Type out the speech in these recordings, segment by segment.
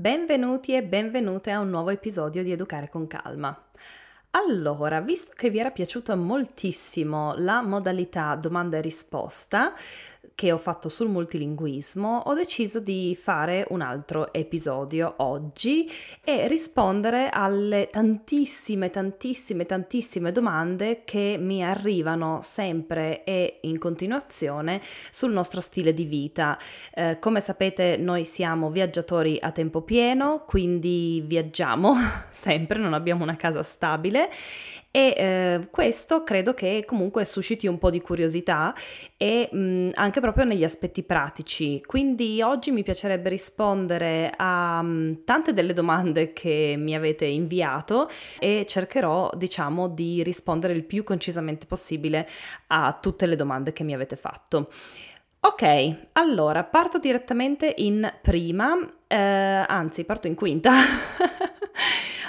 Benvenuti e benvenute a un nuovo episodio di Educare con Calma. Allora, visto che vi era piaciuta moltissimo la modalità domanda e risposta, che ho fatto sul multilinguismo, ho deciso di fare un altro episodio oggi e rispondere alle tantissime, tantissime, tantissime domande che mi arrivano sempre e in continuazione sul nostro stile di vita. Eh, come sapete noi siamo viaggiatori a tempo pieno, quindi viaggiamo sempre, non abbiamo una casa stabile e eh, questo credo che comunque susciti un po' di curiosità e mh, anche proprio negli aspetti pratici. Quindi oggi mi piacerebbe rispondere a mh, tante delle domande che mi avete inviato e cercherò, diciamo, di rispondere il più concisamente possibile a tutte le domande che mi avete fatto. Ok, allora parto direttamente in prima, eh, anzi parto in quinta.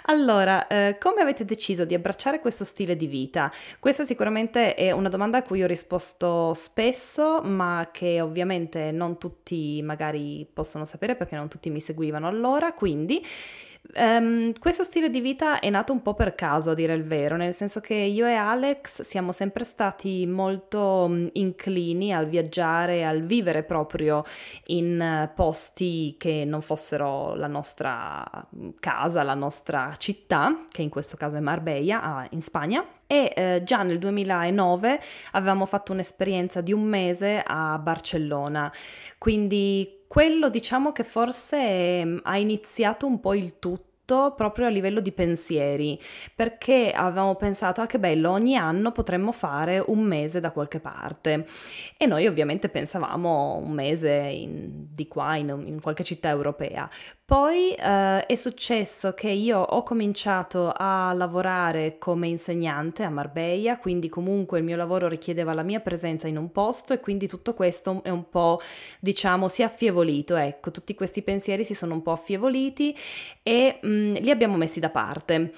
Allora, eh, come avete deciso di abbracciare questo stile di vita? Questa sicuramente è una domanda a cui ho risposto spesso, ma che ovviamente non tutti magari possono sapere perché non tutti mi seguivano allora, quindi Um, questo stile di vita è nato un po' per caso, a dire il vero, nel senso che io e Alex siamo sempre stati molto um, inclini al viaggiare, al vivere proprio in uh, posti che non fossero la nostra mm, casa, la nostra città, che in questo caso è Marbella, in Spagna. E eh, già nel 2009 avevamo fatto un'esperienza di un mese a Barcellona, quindi quello diciamo che forse mm, ha iniziato un po' il tutto proprio a livello di pensieri, perché avevamo pensato, ah che bello, ogni anno potremmo fare un mese da qualche parte. E noi ovviamente pensavamo un mese in, di qua, in, in, qualche città europea. Poi eh, è successo che io ho cominciato a lavorare come insegnante a Marbella, quindi comunque il mio lavoro richiedeva la mia presenza in un posto e quindi tutto questo è un po', diciamo, si è affievolito, ecco, tutti questi pensieri si sono un po' affievoliti e mh, mm, li abbiamo messi da parte.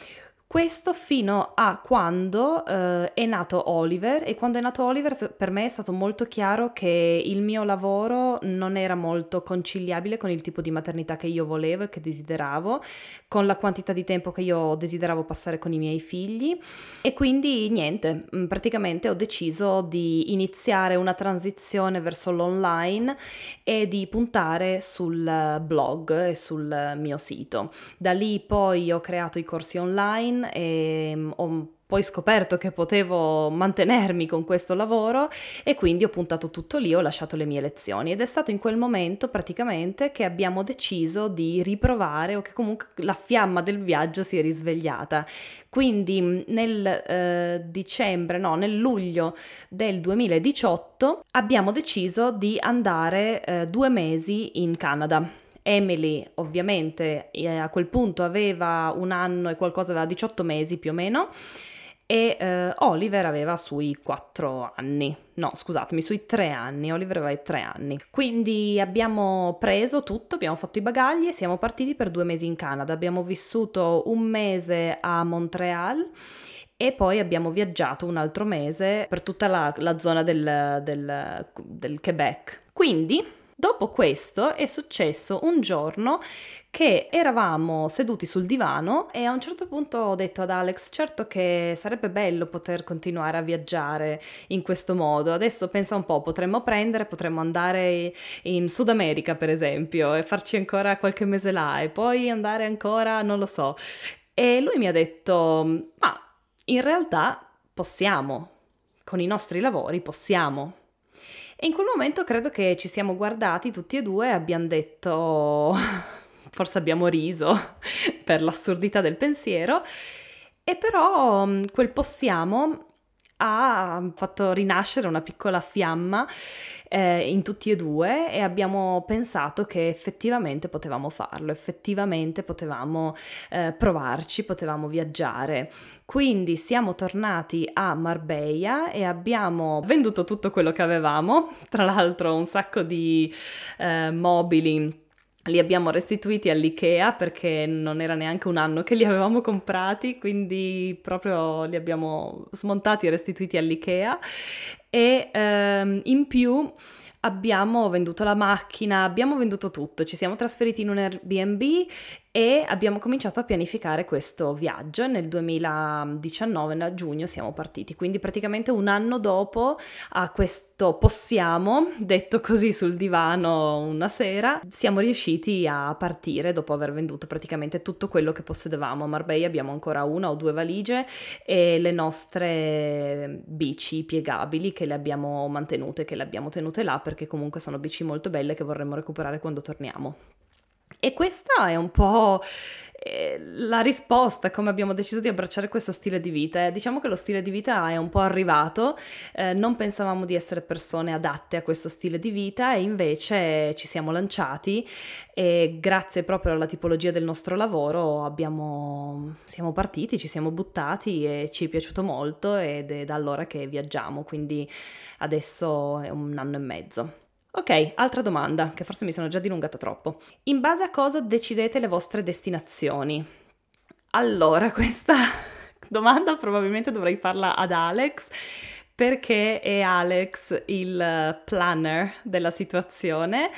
Questo fino a quando eh, è nato Oliver e quando è nato Oliver per me è stato molto chiaro che il mio lavoro non era molto conciliabile con il tipo di maternità che io volevo e che desideravo, con la quantità di tempo che io desideravo passare con i miei figli e quindi niente, mm, praticamente ho deciso di iniziare una transizione verso l'online e di puntare sul blog e sul mio sito. Da lì poi ho creato i corsi online e mm, ho poi scoperto che potevo mantenermi con questo lavoro e quindi ho puntato tutto lì, ho lasciato le mie lezioni ed è stato in quel momento praticamente che abbiamo deciso di riprovare o che comunque la fiamma del viaggio si è risvegliata. Quindi nel eh, dicembre, no, nel luglio del 2018 abbiamo deciso di andare eh, due mesi in Canada Emily ovviamente eh, a quel punto aveva un anno e qualcosa, aveva 18 mesi più o meno e eh, Oliver aveva sui 4 anni, no scusatemi, sui 3 anni, Oliver aveva 3 anni. Quindi abbiamo preso tutto, abbiamo fatto i bagagli e siamo partiti per due mesi in Canada. Abbiamo vissuto un mese a Montreal e poi abbiamo viaggiato un altro mese per tutta la, la zona del, del, del Quebec. Quindi Dopo questo è successo un giorno che eravamo seduti sul divano e a un certo punto ho detto ad Alex, certo che sarebbe bello poter continuare a viaggiare in questo modo. Adesso pensa un po', potremmo prendere, potremmo andare in Sud America per esempio e farci ancora qualche mese là e poi andare ancora, non lo so. E lui mi ha detto, ma in realtà possiamo, con i nostri lavori possiamo. E in quel momento credo che ci siamo guardati tutti e due e abbiamo detto, forse abbiamo riso per l'assurdità del pensiero, e però quel possiamo ha fatto rinascere una piccola fiamma eh, in tutti e due e abbiamo pensato che effettivamente potevamo farlo, effettivamente potevamo eh, provarci, potevamo viaggiare. Quindi siamo tornati a Marbella e abbiamo venduto tutto quello che avevamo, tra l'altro un sacco di eh, mobili li abbiamo restituiti all'IKEA perché non era neanche un anno che li avevamo comprati, quindi proprio li abbiamo smontati e restituiti all'IKEA. E ehm, in più abbiamo venduto la macchina, abbiamo venduto tutto, ci siamo trasferiti in un Airbnb e abbiamo cominciato a pianificare questo viaggio nel 2019, a giugno siamo partiti, quindi praticamente un anno dopo a questo possiamo, detto così sul divano una sera, siamo riusciti a partire dopo aver venduto praticamente tutto quello che possedevamo. A Marbella abbiamo ancora una o due valigie e le nostre bici piegabili che le abbiamo mantenute, che le abbiamo tenute là perché comunque sono bici molto belle che vorremmo recuperare quando torniamo. E questa è un po' eh, la risposta, come abbiamo deciso di abbracciare questo stile di vita. Diciamo che lo stile di vita è un po' arrivato, eh, non pensavamo di essere persone adatte a questo stile di vita e invece ci siamo lanciati e grazie proprio alla tipologia del nostro lavoro abbiamo, siamo partiti, ci siamo buttati e ci è piaciuto molto ed è da allora che viaggiamo, quindi adesso è un anno e mezzo. Ok, altra domanda, che forse mi sono già dilungata troppo. In base a cosa decidete le vostre destinazioni? Allora, questa domanda probabilmente dovrei farla ad Alex perché è Alex il planner della situazione,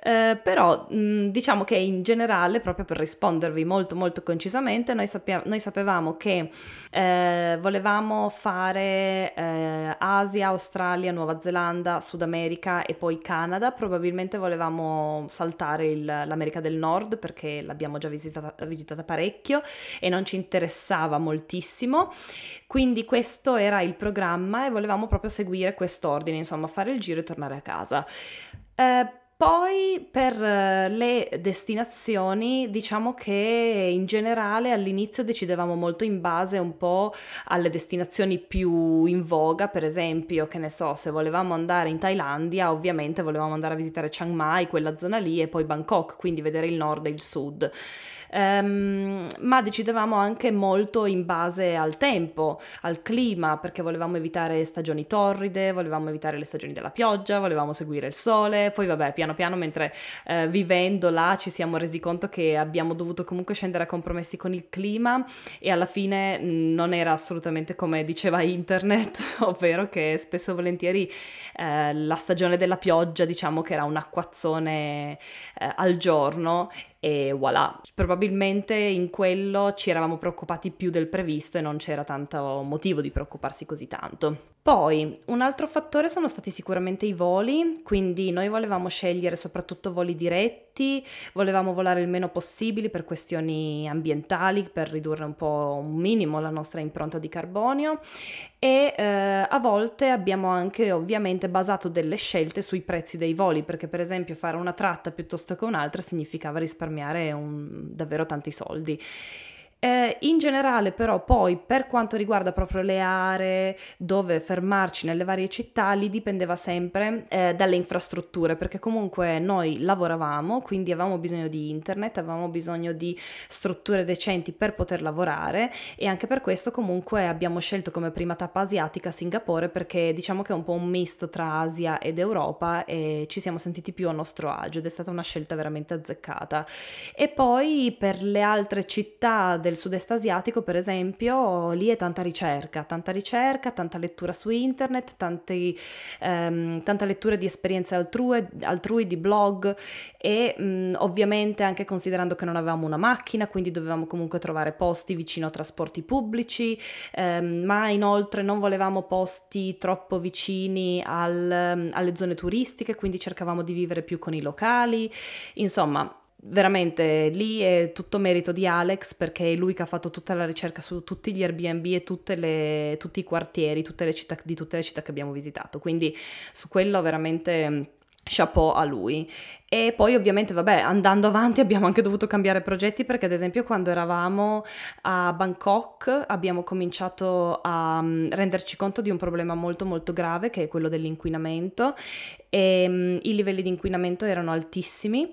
eh, però mh, diciamo che in generale, proprio per rispondervi molto molto concisamente, noi, sappia- noi sapevamo che eh, volevamo fare eh, Asia, Australia, Nuova Zelanda, Sud America e poi Canada, probabilmente volevamo saltare il, l'America del Nord perché l'abbiamo già visitata, visitata parecchio e non ci interessava moltissimo, quindi questo era il programma e volevamo proprio seguire quest'ordine, insomma, fare il giro e tornare a casa. Eh, poi per eh, le destinazioni diciamo che in generale all'inizio decidevamo molto in base un po' alle destinazioni più in voga, per esempio, che ne so, se volevamo andare in Thailandia, ovviamente volevamo andare a visitare Chiang Mai, quella zona lì, e poi Bangkok, quindi vedere il nord e il sud. Ehm, ma decidevamo anche molto in base al tempo, al clima, perché volevamo evitare stagioni torride, volevamo evitare le stagioni della pioggia, volevamo seguire il sole, poi vabbè, piano piano mentre eh, vivendo là ci siamo resi conto che abbiamo dovuto comunque scendere a compromessi con il clima e alla fine mm, non era assolutamente come diceva internet, ovvero che spesso e volentieri eh, la stagione della pioggia diciamo che era un acquazzone eh, al giorno e voilà. Probabilmente in quello ci eravamo preoccupati più del previsto e non c'era tanto motivo di preoccuparsi così tanto. Poi un altro fattore sono stati sicuramente i voli, quindi noi volevamo scegliere soprattutto voli diretti, volevamo volare il meno possibile per questioni ambientali, per ridurre un po' un minimo la nostra impronta di carbonio e eh, a volte abbiamo anche ovviamente basato delle scelte sui prezzi dei voli, perché per esempio fare una tratta piuttosto che un'altra significava risparmiare un, davvero tanti soldi. Eh, in generale però poi per quanto riguarda proprio le aree dove fermarci nelle varie città lì dipendeva sempre eh, dalle infrastrutture perché comunque noi lavoravamo quindi avevamo bisogno di internet avevamo bisogno di strutture decenti per poter lavorare e anche per questo comunque abbiamo scelto come prima tappa asiatica Singapore perché diciamo che è un po' un misto tra Asia ed Europa e ci siamo sentiti più a nostro agio ed è stata una scelta veramente azzeccata. E poi per le altre città del sud-est asiatico, per esempio, lì è tanta ricerca, tanta ricerca, tanta lettura su internet, tanti, ehm, tanta lettura di esperienze altrui, altrui di blog e mh, mm, ovviamente anche considerando che non avevamo una macchina, quindi dovevamo comunque trovare posti vicino a trasporti pubblici, ehm, ma inoltre non volevamo posti troppo vicini al, alle zone turistiche, quindi cercavamo di vivere più con i locali, insomma veramente lì è tutto merito di Alex perché è lui che ha fatto tutta la ricerca su tutti gli Airbnb e le, tutti i quartieri tutte città, di tutte le città che abbiamo visitato. Quindi su quello veramente mm, chapeau a lui. E poi ovviamente, vabbè, andando avanti abbiamo anche dovuto cambiare progetti perché ad esempio quando eravamo a Bangkok abbiamo cominciato a mm, renderci conto di un problema molto molto grave che è quello dell'inquinamento e um, i livelli di inquinamento erano altissimi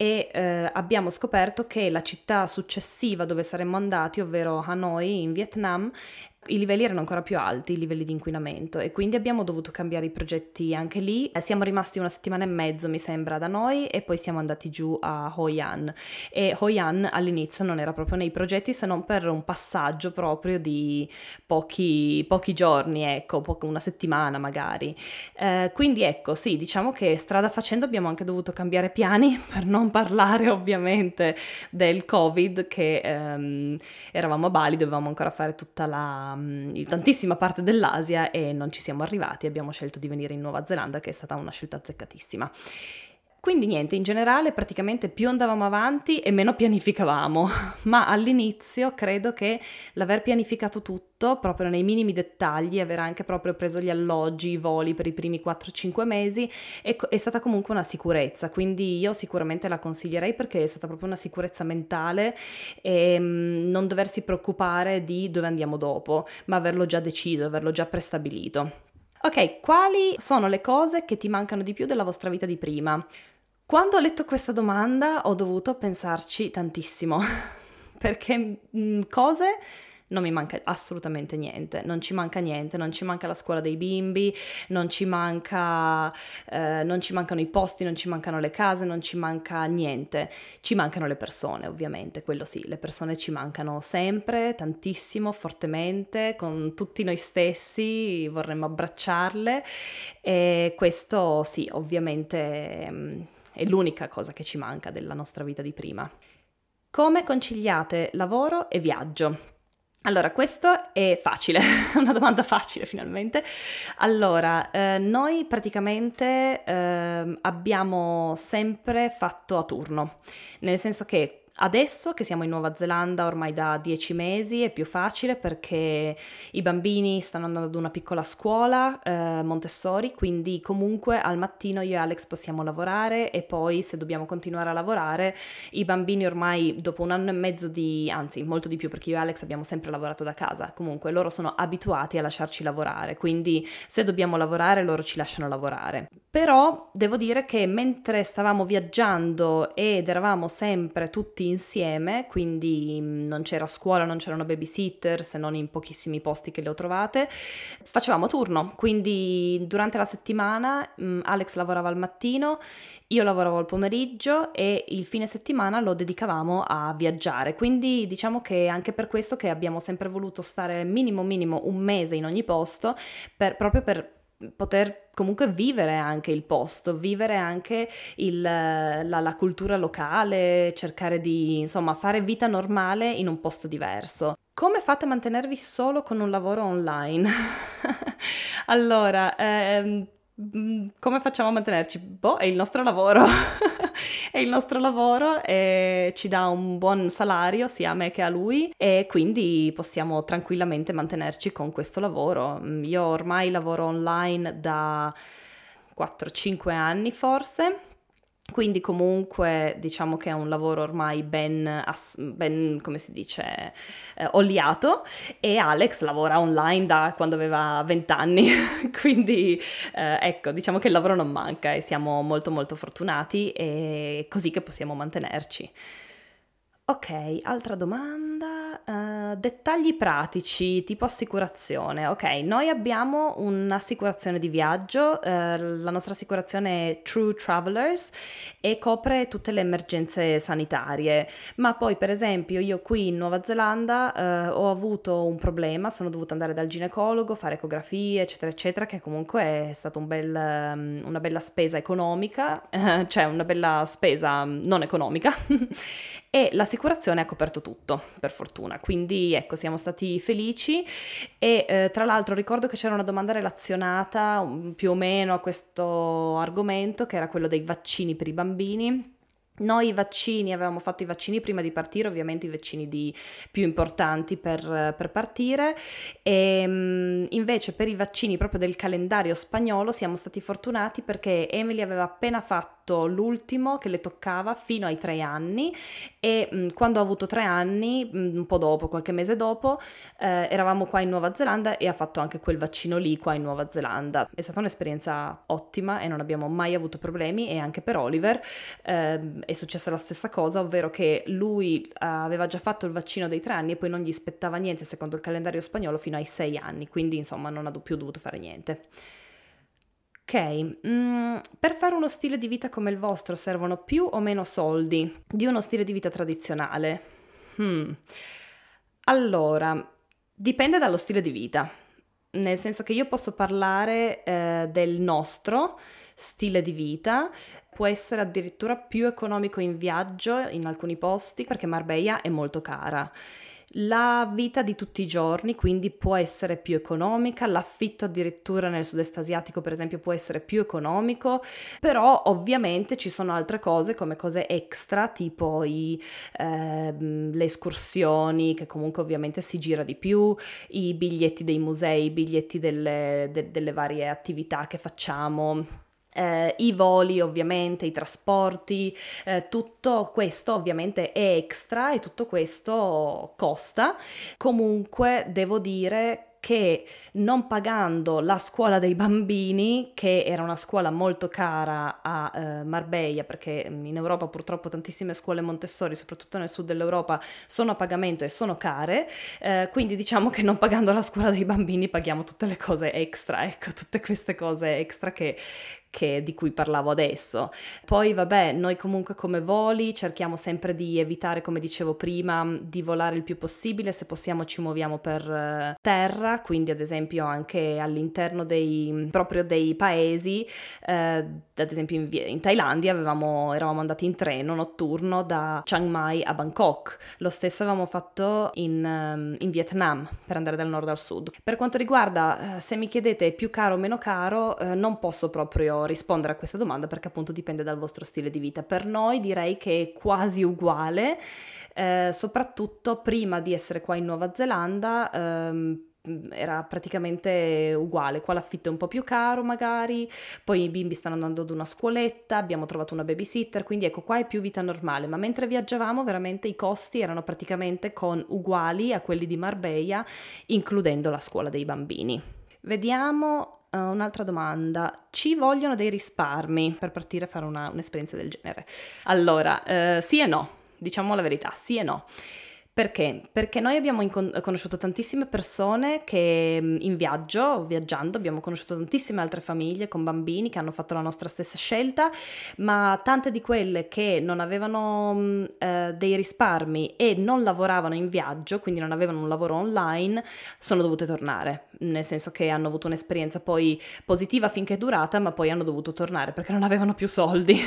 e eh, abbiamo scoperto che la città successiva dove saremmo andati, ovvero Hanoi in Vietnam, i livelli erano ancora più alti, i livelli di inquinamento e quindi abbiamo dovuto cambiare i progetti anche lì. Eh, siamo rimasti una settimana e mezzo, mi sembra, da noi e poi siamo andati giù a Hoi An e Hoi An all'inizio non era proprio nei progetti se non per un passaggio proprio di pochi, pochi giorni, ecco, una settimana magari. Eh, quindi ecco, sì, diciamo che strada facendo abbiamo anche dovuto cambiare piani per non parlare ovviamente del Covid che ehm, eravamo a Bali, dovevamo ancora fare tutta la mm, tantissima parte dell'Asia e non ci siamo arrivati, abbiamo scelto di venire in Nuova Zelanda che è stata una scelta azzeccatissima. Quindi niente, in generale praticamente più andavamo avanti e meno pianificavamo, ma all'inizio credo che l'aver pianificato tutto proprio nei minimi dettagli, aver anche proprio preso gli alloggi, i voli per i primi 4-5 mesi è, è stata comunque una sicurezza, quindi io sicuramente la consiglierei perché è stata proprio una sicurezza mentale e mm, non doversi preoccupare di dove andiamo dopo, ma averlo già deciso, averlo già prestabilito. Ok, quali sono le cose che ti mancano di più della vostra vita di prima? Quando ho letto questa domanda ho dovuto pensarci tantissimo, perché mh, mm, cose non mi manca assolutamente niente, non ci manca niente, non ci manca la scuola dei bimbi, non ci, manca, eh, non ci mancano i posti, non ci mancano le case, non ci manca niente, ci mancano le persone ovviamente, quello sì, le persone ci mancano sempre, tantissimo, fortemente, con tutti noi stessi, vorremmo abbracciarle e questo sì, ovviamente mm, è l'unica cosa che ci manca della nostra vita di prima. Come conciliate lavoro e viaggio? Allora, questo è facile, una domanda facile finalmente. Allora, eh, noi praticamente eh, abbiamo sempre fatto a turno, nel senso che Adesso che siamo in Nuova Zelanda ormai da dieci mesi è più facile perché i bambini stanno andando ad una piccola scuola eh, Montessori, quindi comunque al mattino io e Alex possiamo lavorare e poi se dobbiamo continuare a lavorare i bambini ormai dopo un anno e mezzo di, anzi molto di più perché io e Alex abbiamo sempre lavorato da casa, comunque loro sono abituati a lasciarci lavorare, quindi se dobbiamo lavorare loro ci lasciano lavorare. Però devo dire che mentre stavamo viaggiando ed eravamo sempre tutti insieme, quindi mm, non c'era scuola, non c'erano babysitter, se non in pochissimi posti che le ho trovate. Facevamo turno, quindi durante la settimana mm, Alex lavorava al mattino, io lavoravo al pomeriggio e il fine settimana lo dedicavamo a viaggiare. Quindi diciamo che anche per questo che abbiamo sempre voluto stare minimo minimo un mese in ogni posto, per, proprio per poter comunque vivere anche il posto, vivere anche il, la, la, cultura locale, cercare di insomma fare vita normale in un posto diverso. Come fate a mantenervi solo con un lavoro online? allora, ehm, come facciamo a mantenerci? Boh, è il nostro lavoro. è il nostro lavoro e ci dà un buon salario sia a me che a lui e quindi possiamo tranquillamente mantenerci con questo lavoro. Io ormai lavoro online da 4-5 anni forse quindi comunque diciamo che è un lavoro ormai ben, ben come si dice, eh, oliato e Alex lavora online da quando aveva 20 anni, quindi eh, ecco diciamo che il lavoro non manca e siamo molto molto fortunati e così che possiamo mantenerci. Ok, altra domanda. Uh, dettagli pratici, tipo assicurazione. Ok, noi abbiamo un'assicurazione di viaggio, uh, la nostra assicurazione è True Travelers e copre tutte le emergenze sanitarie, ma poi per esempio io qui in Nuova Zelanda uh, ho avuto un problema, sono dovuta andare dal ginecologo, fare ecografie, eccetera, eccetera, che comunque è stata un bel, um, una bella spesa economica, cioè una bella spesa non economica, e l'assicurazione l'assicurazione ha coperto tutto, per fortuna, quindi ecco, siamo stati felici. E eh, tra l'altro ricordo che c'era una domanda relazionata um, più o meno a questo argomento, che era quello dei vaccini per i bambini. Noi i vaccini, avevamo fatto i vaccini prima di partire, ovviamente i vaccini di, più importanti per, per partire, e ehm, invece per i vaccini proprio del calendario spagnolo siamo stati fortunati perché Emily aveva appena fatto fatto l'ultimo che le toccava fino ai tre anni e mh, quando ho avuto tre anni, mh, un po' dopo, qualche mese dopo, eh, eravamo qua in Nuova Zelanda e ha fatto anche quel vaccino lì qua in Nuova Zelanda. È stata un'esperienza ottima e non abbiamo mai avuto problemi e anche per Oliver eh, è successa la stessa cosa, ovvero che lui eh, aveva già fatto il vaccino dei tre anni e poi non gli spettava niente secondo il calendario spagnolo fino ai sei anni, quindi insomma non ha più dovuto fare niente. Ok, mm, per fare uno stile di vita come il vostro servono più o meno soldi di uno stile di vita tradizionale? Hmm. Allora, dipende dallo stile di vita, nel senso che io posso parlare eh, del nostro stile di vita, può essere addirittura più economico in viaggio in alcuni posti perché Marbella è molto cara. La vita di tutti i giorni quindi può essere più economica, l'affitto addirittura nel sud-est asiatico per esempio può essere più economico, però ovviamente ci sono altre cose come cose extra tipo i, eh, le escursioni che comunque ovviamente si gira di più, i biglietti dei musei, i biglietti delle, de, delle varie attività che facciamo eh, i voli ovviamente, i trasporti, eh, tutto questo ovviamente è extra e tutto questo costa. Comunque devo dire che non pagando la scuola dei bambini, che era una scuola molto cara a eh, Marbella, perché in Europa purtroppo tantissime scuole Montessori, soprattutto nel sud dell'Europa, sono a pagamento e sono care, eh, quindi diciamo che non pagando la scuola dei bambini paghiamo tutte le cose extra, ecco, tutte queste cose extra che, che, di cui parlavo adesso. Poi vabbè, noi comunque come voli cerchiamo sempre di evitare, come dicevo prima, di volare il più possibile, se possiamo ci muoviamo per uh, terra, quindi ad esempio anche all'interno dei, proprio dei paesi, uh, ad esempio in, in Thailandia avevamo, eravamo andati in treno notturno da Chiang Mai a Bangkok, lo stesso avevamo fatto in, um, in Vietnam per andare dal nord al sud. Per quanto riguarda, uh, se mi chiedete più caro o meno caro, non posso rispondere a questa domanda perché appunto dipende dal vostro stile di vita. Per noi direi che è quasi uguale, eh, soprattutto prima di essere qua in Nuova Zelanda. Ehm, era praticamente uguale, qua l'affitto è un po' più caro magari, poi i bimbi stanno andando ad una scuoletta, abbiamo trovato una babysitter, quindi ecco qua è più vita normale, ma mentre viaggiavamo veramente i costi erano praticamente con uguali a quelli di Marbella, includendo la scuola dei bambini. Vediamo Uh, un'altra domanda, ci vogliono dei risparmi per partire a fare una, un'esperienza del genere? Allora, uh, sì e no, diciamo la verità, sì e no. Perché? Perché noi abbiamo incon- conosciuto tantissime persone che mm, in viaggio, viaggiando, abbiamo conosciuto tantissime altre famiglie con bambini che hanno fatto la nostra stessa scelta, ma tante di quelle che non avevano mm, eh, dei risparmi e non lavoravano in viaggio, quindi non avevano un lavoro online, sono dovute tornare, nel senso che hanno avuto un'esperienza poi positiva finché è durata, ma poi hanno dovuto tornare perché non avevano più soldi.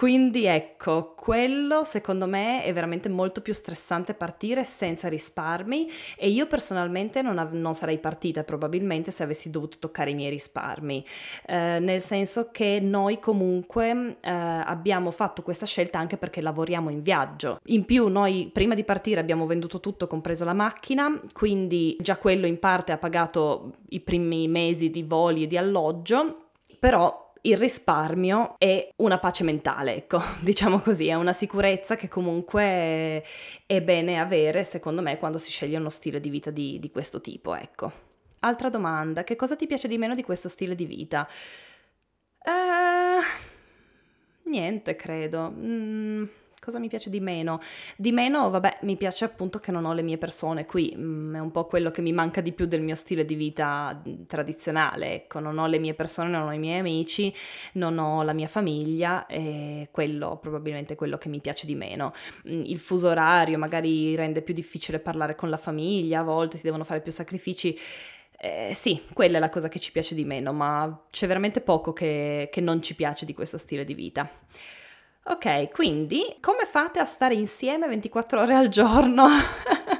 Quindi ecco, quello secondo me è veramente molto più stressante partire senza risparmi e io personalmente non, av- non sarei partita probabilmente se avessi dovuto toccare i miei risparmi, eh, nel senso che noi comunque eh, abbiamo fatto questa scelta anche perché lavoriamo in viaggio. In più noi prima di partire abbiamo venduto tutto, compreso la macchina, quindi già quello in parte ha pagato i primi mesi di voli e di alloggio, però il risparmio è una pace mentale, ecco, diciamo così, è una sicurezza che comunque è bene avere, secondo me, quando si sceglie uno stile di vita di, di questo tipo, ecco. Altra domanda, che cosa ti piace di meno di questo stile di vita? Uh, niente, credo. Mm, cosa mi piace di meno? Di meno, vabbè, mi piace appunto che non ho le mie persone qui, mm, è un po' quello che mi manca di più del mio stile di vita mm, tradizionale, ecco, non ho le mie persone, non ho i miei amici, non ho la mia famiglia e quello probabilmente è quello che mi piace di meno. Mm, il fuso orario magari rende più difficile parlare con la famiglia, a volte si devono fare più sacrifici. Eh, sì, quella è la cosa che ci piace di meno, ma c'è veramente poco che, che non ci piace di questo stile di vita. Ok, quindi come fate a stare insieme 24 ore al giorno?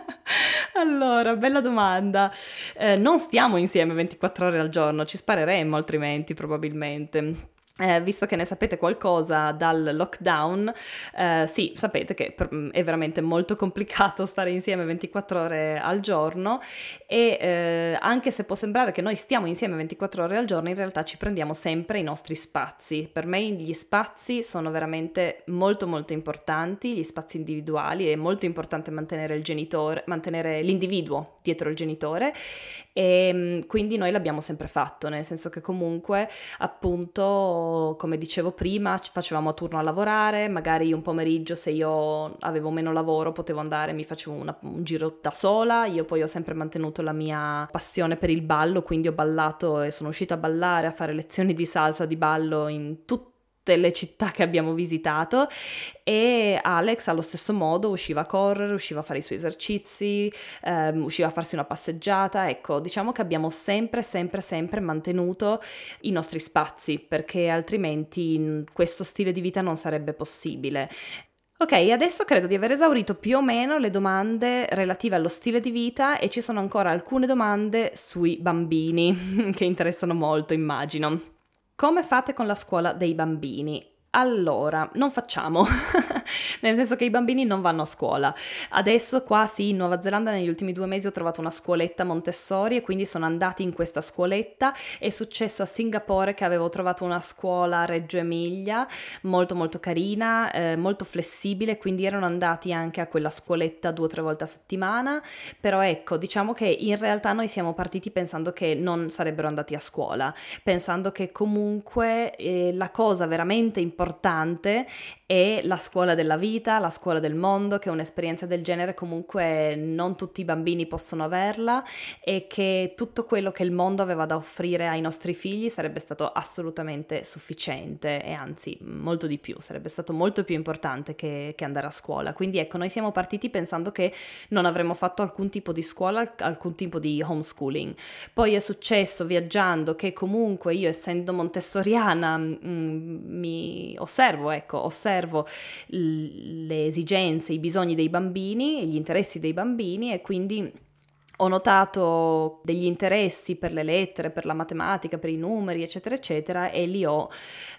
allora, bella domanda. Eh, non stiamo insieme 24 ore al giorno, ci spareremmo altrimenti probabilmente. Eh, visto che ne sapete qualcosa dal lockdown, eh, sì, sapete che mm, è veramente molto complicato stare insieme 24 ore al giorno e eh, anche se può sembrare che noi stiamo insieme 24 ore al giorno, in realtà ci prendiamo sempre i nostri spazi. Per me gli spazi sono veramente molto molto importanti, gli spazi individuali, è molto importante mantenere il genitore, mantenere l'individuo dietro il genitore e mm, quindi noi l'abbiamo sempre fatto, nel senso che comunque appunto come dicevo prima, facevamo a turno a lavorare, magari un pomeriggio se io avevo meno lavoro potevo andare, mi facevo una, un giro da sola, io poi ho sempre mantenuto la mia passione per il ballo, quindi ho ballato e sono uscita a ballare, a fare lezioni di salsa, di ballo in tutti tutte le città che abbiamo visitato e Alex allo stesso modo usciva a correre, usciva a fare i suoi esercizi, ehm, usciva a farsi una passeggiata, ecco, diciamo che abbiamo sempre, sempre, sempre mantenuto i nostri spazi perché altrimenti questo stile di vita non sarebbe possibile. Ok, adesso credo di aver esaurito più o meno le domande relative allo stile di vita e ci sono ancora alcune domande sui bambini che interessano molto, immagino. Come fate con la scuola dei bambini? Allora, non facciamo, nel senso che i bambini non vanno a scuola. Adesso qua sì, in Nuova Zelanda negli ultimi due mesi ho trovato una scuoletta Montessori e quindi sono andati in questa scuoletta. È successo a Singapore che avevo trovato una scuola a Reggio Emilia, molto molto carina, eh, molto flessibile, quindi erano andati anche a quella scuoletta due o tre volte a settimana. Però ecco, diciamo che in realtà noi siamo partiti pensando che non sarebbero andati a scuola, pensando che comunque eh, la cosa veramente importante è la scuola della vita, la scuola del mondo, che un'esperienza del genere comunque non tutti i bambini possono averla e che tutto quello che il mondo aveva da offrire ai nostri figli sarebbe stato assolutamente sufficiente e anzi molto di più, sarebbe stato molto più importante che, che andare a scuola. Quindi ecco, noi siamo partiti pensando che non avremmo fatto alcun tipo di scuola, alcun tipo di homeschooling. Poi è successo viaggiando che comunque io essendo montessoriana mh, mm, mi osservo, ecco, osservo le esigenze, i bisogni dei bambini, gli interessi dei bambini e quindi ho notato degli interessi per le lettere, per la matematica, per i numeri, eccetera, eccetera, e li ho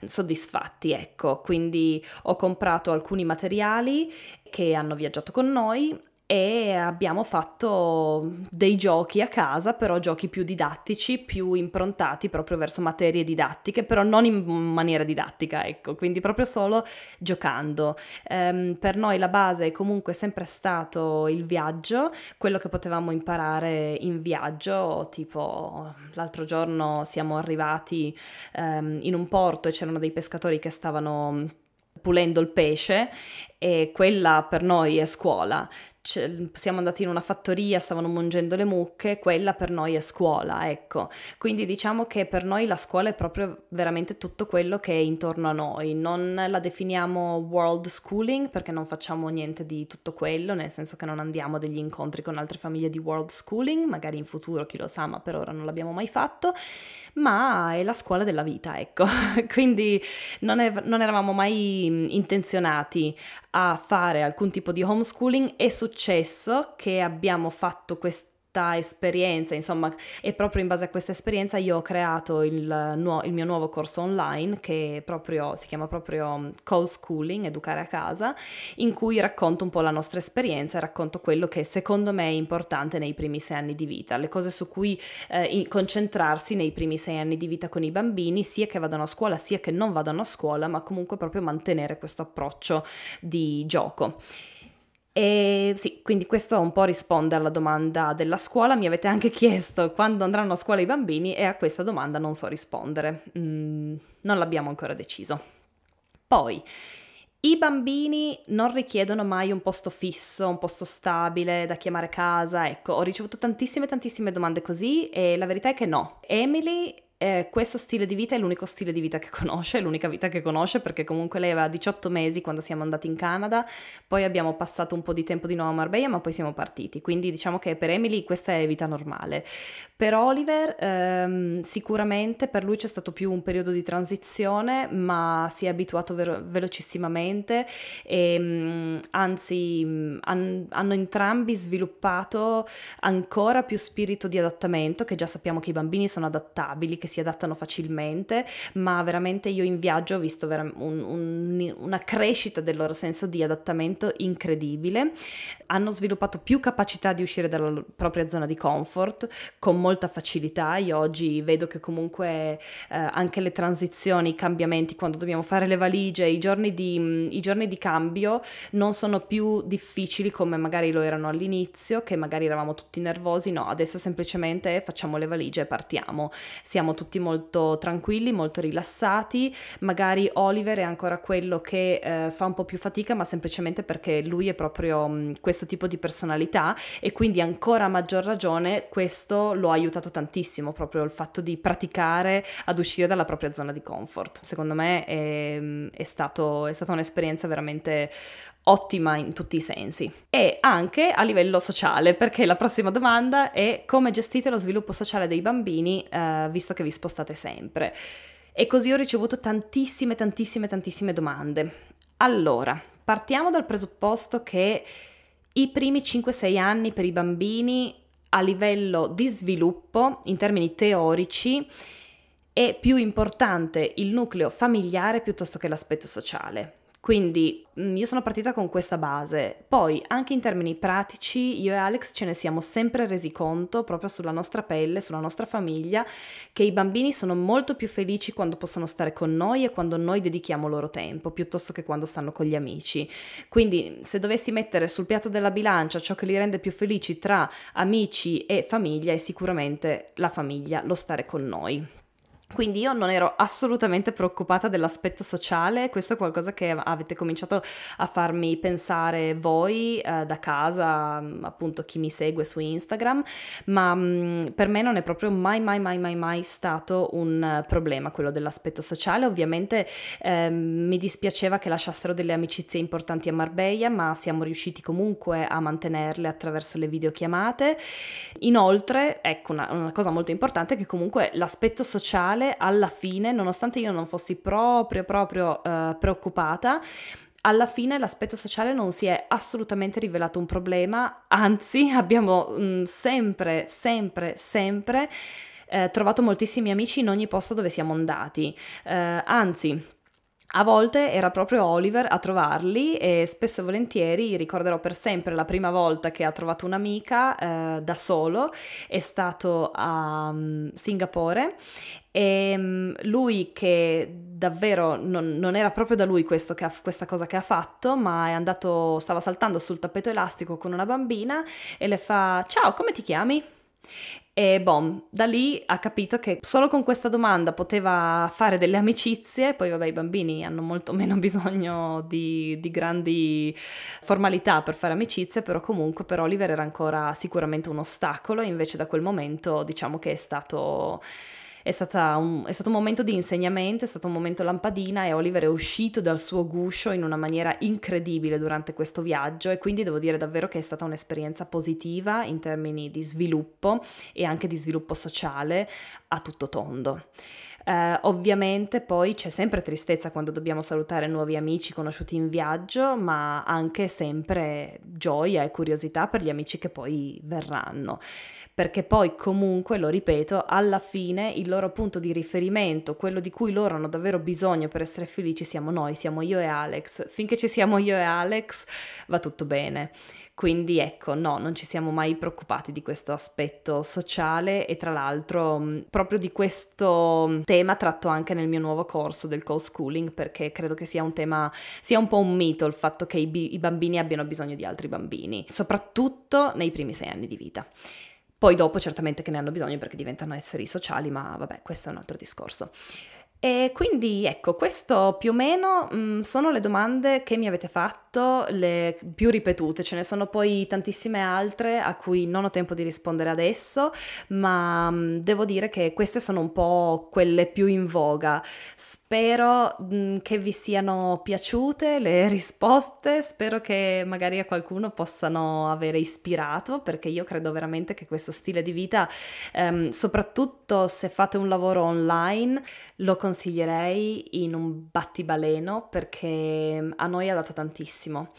soddisfatti, ecco. Quindi ho comprato alcuni materiali che hanno viaggiato con noi e abbiamo fatto dei giochi a casa, però giochi più didattici, più improntati proprio verso materie didattiche, però non in maniera didattica, ecco, quindi proprio solo giocando. Um, per noi la base è comunque sempre stato il viaggio, quello che potevamo imparare in viaggio, tipo l'altro giorno siamo arrivati um, in un porto e c'erano dei pescatori che stavano pulendo il pesce e quella per noi è scuola siamo andati in una fattoria, stavano mungendo le mucche, quella per noi è scuola, ecco. Quindi diciamo che per noi la scuola è proprio veramente tutto quello che è intorno a noi. Non la definiamo world schooling perché non facciamo niente di tutto quello, nel senso che non andiamo a degli incontri con altre famiglie di world schooling, magari in futuro chi lo sa, ma per ora non l'abbiamo mai fatto, ma è la scuola della vita, ecco. Quindi non, è, non eravamo mai intenzionati a fare alcun tipo di homeschooling su successo che abbiamo fatto questo esperienza, insomma, e proprio in base a questa esperienza io ho creato il, nuo- il mio nuovo corso online che proprio, si chiama proprio co-schooling, educare a casa, in cui racconto un po' la nostra esperienza e racconto quello che secondo me è importante nei primi sei anni di vita, le cose su cui eh, concentrarsi nei primi sei anni di vita con i bambini, sia che vadano a scuola sia che non vadano a scuola, ma comunque proprio mantenere questo approccio di gioco. E sì, quindi questo un po' risponde alla domanda della scuola. Mi avete anche chiesto quando andranno a scuola i bambini e a questa domanda non so rispondere. Mm, non l'abbiamo ancora deciso. Poi, i bambini non richiedono mai un posto fisso, un posto stabile da chiamare casa. Ecco, ho ricevuto tantissime, tantissime domande così e la verità è che no. Emily eh, questo stile di vita è l'unico stile di vita che conosce, è l'unica vita che conosce perché comunque lei aveva 18 mesi quando siamo andati in Canada, poi abbiamo passato un po' di tempo di nuovo a Marbella ma poi siamo partiti, quindi diciamo che per Emily questa è vita normale. Per Oliver ehm, sicuramente per lui c'è stato più un periodo di transizione ma si è abituato vero- velocissimamente e mh, anzi mh, han- hanno entrambi sviluppato ancora più spirito di adattamento che già sappiamo che i bambini sono adattabili, che si adattano facilmente, ma veramente io in viaggio ho visto un, un, una crescita del loro senso di adattamento incredibile. Hanno sviluppato più capacità di uscire dalla propria zona di comfort con molta facilità. Io oggi vedo che comunque eh, anche le transizioni, i cambiamenti, quando dobbiamo fare le valigie, i giorni, di, i giorni di cambio non sono più difficili come magari lo erano all'inizio, che magari eravamo tutti nervosi. No, adesso semplicemente facciamo le valigie e partiamo. Siamo tutti molto tranquilli, molto rilassati. Magari Oliver è ancora quello che eh, fa un po' più fatica, ma semplicemente perché lui è proprio mh, mm, questo tipo di personalità e quindi ancora a maggior ragione questo lo ha aiutato tantissimo, proprio il fatto di praticare ad uscire dalla propria zona di comfort. Secondo me è, mm, è, stato, è stata un'esperienza veramente ottima in tutti i sensi. E anche a livello sociale perché la prossima domanda è come gestite lo sviluppo sociale dei bambini eh, visto che vi spostate sempre. E così ho ricevuto tantissime tantissime tantissime domande. Allora partiamo dal presupposto che i primi 5-6 anni per i bambini a livello di sviluppo in termini teorici è più importante il nucleo familiare piuttosto che l'aspetto sociale. Quindi mm, io sono partita con questa base, poi anche in termini pratici io e Alex ce ne siamo sempre resi conto proprio sulla nostra pelle, sulla nostra famiglia, che i bambini sono molto più felici quando possono stare con noi e quando noi dedichiamo loro tempo, piuttosto che quando stanno con gli amici. Quindi se dovessi mettere sul piatto della bilancia ciò che li rende più felici tra amici e famiglia è sicuramente la famiglia, lo stare con noi. Quindi io non ero assolutamente preoccupata dell'aspetto sociale, questo è qualcosa che avete cominciato a farmi pensare voi eh, da casa, mm, appunto chi mi segue su Instagram, ma mh, mm, per me non è proprio mai mai mai mai mai stato un problema quello dell'aspetto sociale. Ovviamente eh, mi dispiaceva che lasciassero delle amicizie importanti a Marbella, ma siamo riusciti comunque a mantenerle attraverso le videochiamate. Inoltre, ecco una, una cosa molto importante è che comunque l'aspetto sociale finale, alla fine, nonostante io non fossi proprio, proprio uh, preoccupata, alla fine l'aspetto sociale non si è assolutamente rivelato un problema, anzi abbiamo mh, mm, sempre, sempre, sempre eh, trovato moltissimi amici in ogni posto dove siamo andati. Eh, anzi, a volte era proprio Oliver a trovarli e spesso e volentieri ricorderò per sempre la prima volta che ha trovato un'amica eh, da solo, è stato a um, Singapore e um, lui che davvero non, non, era proprio da lui ha, questa cosa che ha fatto, ma è andato, stava saltando sul tappeto elastico con una bambina e le fa ciao, come ti chiami? E bom, da lì ha capito che solo con questa domanda poteva fare delle amicizie, poi vabbè i bambini hanno molto meno bisogno di, di grandi formalità per fare amicizie, però comunque per Oliver era ancora sicuramente un ostacolo, invece da quel momento diciamo che è stato è, un, è, stato un momento di insegnamento, è stato un momento lampadina e Oliver è uscito dal suo guscio in una maniera incredibile durante questo viaggio e quindi devo dire davvero che è stata un'esperienza positiva in termini di sviluppo e anche di sviluppo sociale a tutto tondo. Uh, ovviamente poi c'è sempre tristezza quando dobbiamo salutare nuovi amici conosciuti in viaggio, ma anche sempre gioia e curiosità per gli amici che poi verranno perché poi comunque, lo ripeto, alla fine il loro punto di riferimento, quello di cui loro hanno davvero bisogno per essere felici, siamo noi, siamo io e Alex. Finché ci siamo io e Alex va tutto bene. Quindi ecco, no, non ci siamo mai preoccupati di questo aspetto sociale e tra l'altro mm, proprio di questo tema tratto anche nel mio nuovo corso del co-schooling perché credo che sia un tema, sia un po' un mito il fatto che i, bi- i bambini abbiano bisogno di altri bambini, soprattutto nei primi sei anni di vita. Poi dopo certamente che ne hanno bisogno perché diventano esseri sociali, ma vabbè, questo è un altro discorso. E quindi ecco, questo più o meno mh, mm, sono le domande che mi avete fatto, le più ripetute, ce ne sono poi tantissime altre a cui non ho tempo di rispondere adesso, ma mm, devo dire che queste sono un po' quelle più in voga. Spero mm, che vi siano piaciute le risposte, spero che magari a qualcuno possano avere ispirato, perché io credo veramente che questo stile di vita, ehm, soprattutto se fate un lavoro online, lo consiglierei in un battibaleno perché a noi ha dato tantissimo benissimo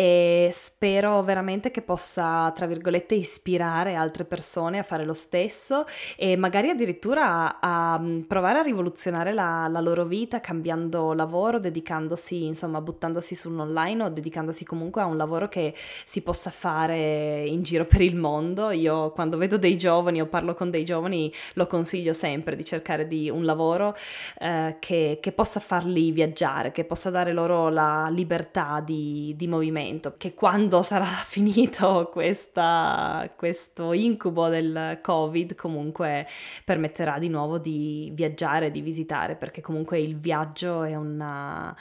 e spero veramente che possa, tra virgolette, ispirare altre persone a fare lo stesso e magari addirittura a, a provare a rivoluzionare la, la, loro vita cambiando lavoro, dedicandosi, insomma, buttandosi sull'online o dedicandosi comunque a un lavoro che si possa fare in giro per il mondo. Io quando vedo dei giovani o parlo con dei giovani lo consiglio sempre di cercare di un lavoro eh, che, che, possa farli viaggiare, che possa dare loro la libertà di, di movimento, che quando sarà finito questa, questo incubo del Covid comunque permetterà di nuovo di viaggiare, di visitare, perché comunque il viaggio è una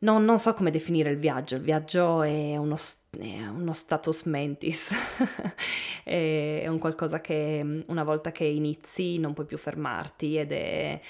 non, non so come definire il viaggio, il viaggio è uno, è uno status mentis, è un qualcosa che una volta che inizi non puoi più fermarti ed è,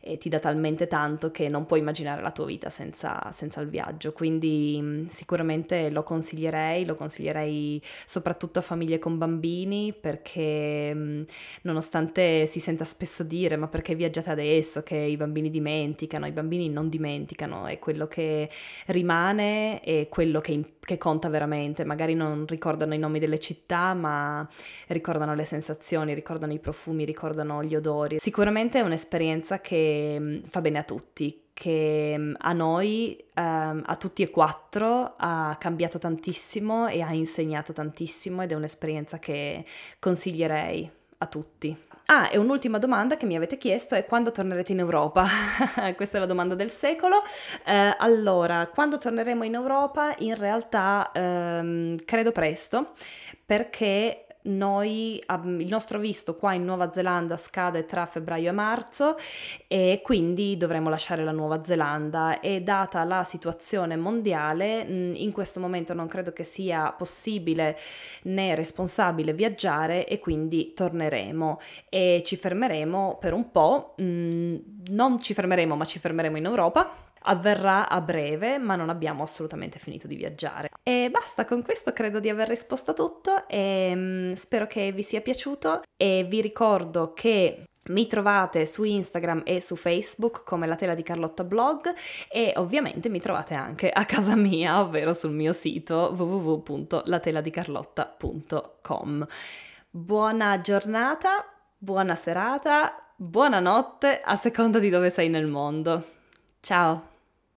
e ti dà talmente tanto che non puoi immaginare la tua vita senza, senza il viaggio, quindi sicuramente lo consiglierei, lo consiglierei soprattutto a famiglie con bambini perché nonostante si senta spesso dire ma perché viaggiate adesso che i bambini dimenticano, i bambini non dimenticano, è quello che rimane e quello che, che, conta veramente. Magari non ricordano i nomi delle città, ma ricordano le sensazioni, ricordano i profumi, ricordano gli odori. Sicuramente è un'esperienza che mm, fa bene a tutti, che mm, a noi, um, a tutti e quattro, ha cambiato tantissimo e ha insegnato tantissimo ed è un'esperienza che consiglierei a tutti. Ah, e un'ultima domanda che mi avete chiesto è quando tornerete in Europa? Questa è la domanda del secolo. Eh, allora, quando torneremo in Europa? In realtà ehm, credo presto, perché noi, il nostro visto qua in Nuova Zelanda scade tra febbraio e marzo e quindi dovremo lasciare la Nuova Zelanda. E data la situazione mondiale in questo momento non credo che sia possibile né responsabile viaggiare e quindi torneremo. E ci fermeremo per un po', non ci fermeremo ma ci fermeremo in Europa avverrà a breve, ma non abbiamo assolutamente finito di viaggiare. E basta, con questo credo di aver risposto a tutto e um, spero che vi sia piaciuto e vi ricordo che mi trovate su Instagram e su Facebook come la tela di Carlotta blog e ovviamente mi trovate anche a casa mia, ovvero sul mio sito www.lateladicarlotta.com. Buona giornata, buona serata, buonanotte a seconda di dove sei nel mondo. Ciao!